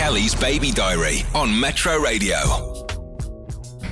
Kelly's Baby Diary on Metro Radio.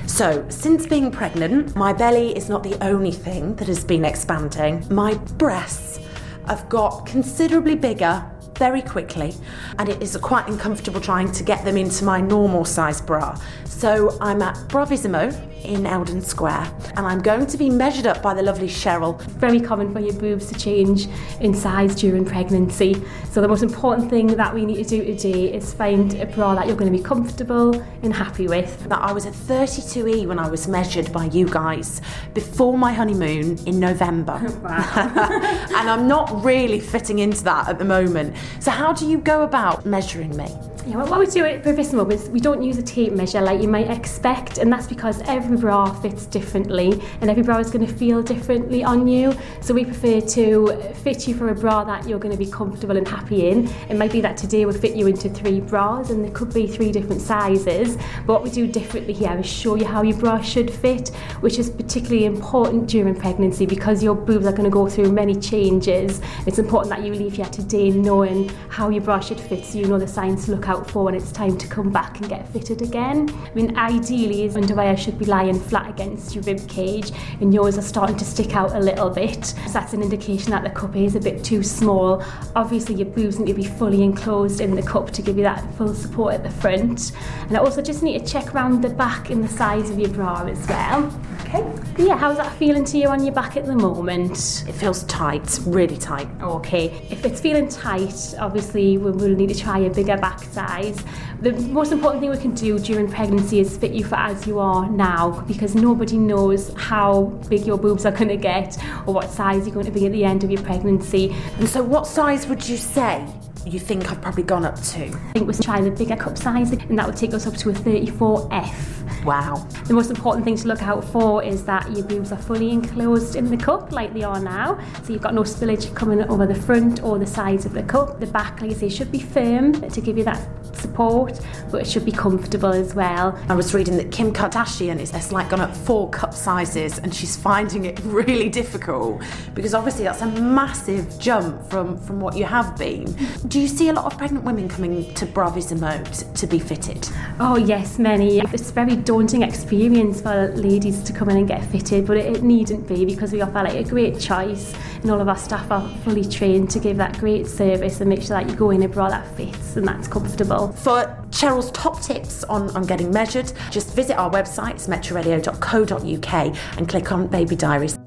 So, since being pregnant, my belly is not the only thing that has been expanding. My breasts have got considerably bigger very quickly, and it is quite uncomfortable trying to get them into my normal size bra. So I'm at Bravissimo in Eldon Square, and I'm going to be measured up by the lovely Cheryl. Very common for your boobs to change in size during pregnancy. So the most important thing that we need to do today is find a bra that you're going to be comfortable and happy with. That I was at 32E when I was measured by you guys before my honeymoon in November. and I'm not really fitting into that at the moment. So how do you go about measuring me? Yeah, well, what we do at Bravissimo is we don't use a tape measure like you might expect, and that's because every bra fits differently, and every bra is going to feel differently on you. So we prefer to fit you for a bra that you're going to be comfortable and happy in. It might be that today we fit you into three bras, and there could be three different sizes. But what we do differently here is show you how your bra should fit, which is particularly important during pregnancy because your boobs are going to go through many changes. It's important that you leave here today knowing how your bra should fit, so you know the signs to look out for when it's time to come back and get fitted again. I mean, ideally, his underwear should be lying flat against your rib cage, and yours are starting to stick out a little bit. So that's an indication that the cup is a bit too small. Obviously, your boobs need to be fully enclosed in the cup to give you that full support at the front. And I also just need to check around the back and the size of your bra as well. Okay. Yeah, how's that feeling to you on your back at the moment? It feels tight, really tight. Okay, if it's feeling tight, obviously we will need to try a bigger back size. The most important thing we can do during pregnancy is fit you for as you are now because nobody knows how big your boobs are going to get or what size you're going to be at the end of your pregnancy. And so, what size would you say you think I've probably gone up to? I think we'll try the bigger cup size and that would take us up to a 34F. Wow. The most important thing to look out for is that your boobs are fully enclosed in the cup like they are now. So you've got no spillage coming over the front or the sides of the cup. The back, like I say, should be firm to give you that support, but it should be comfortable as well. I was reading that Kim Kardashian is like gone up four cup sizes and she's finding it really difficult because obviously that's a massive jump from, from what you have been. Do you see a lot of pregnant women coming to Bravissimo t- to be fitted? Oh yes, many. It's a very daunting experience for ladies to come in and get fitted, but it, it needn't be because we offer like a great choice and all of our staff are fully trained to give that great service and make sure that you go in a bra that fits and that's comfortable. For Cheryl's top tips on, on getting measured, just visit our website, it's metroradio.co.uk, and click on Baby Diaries.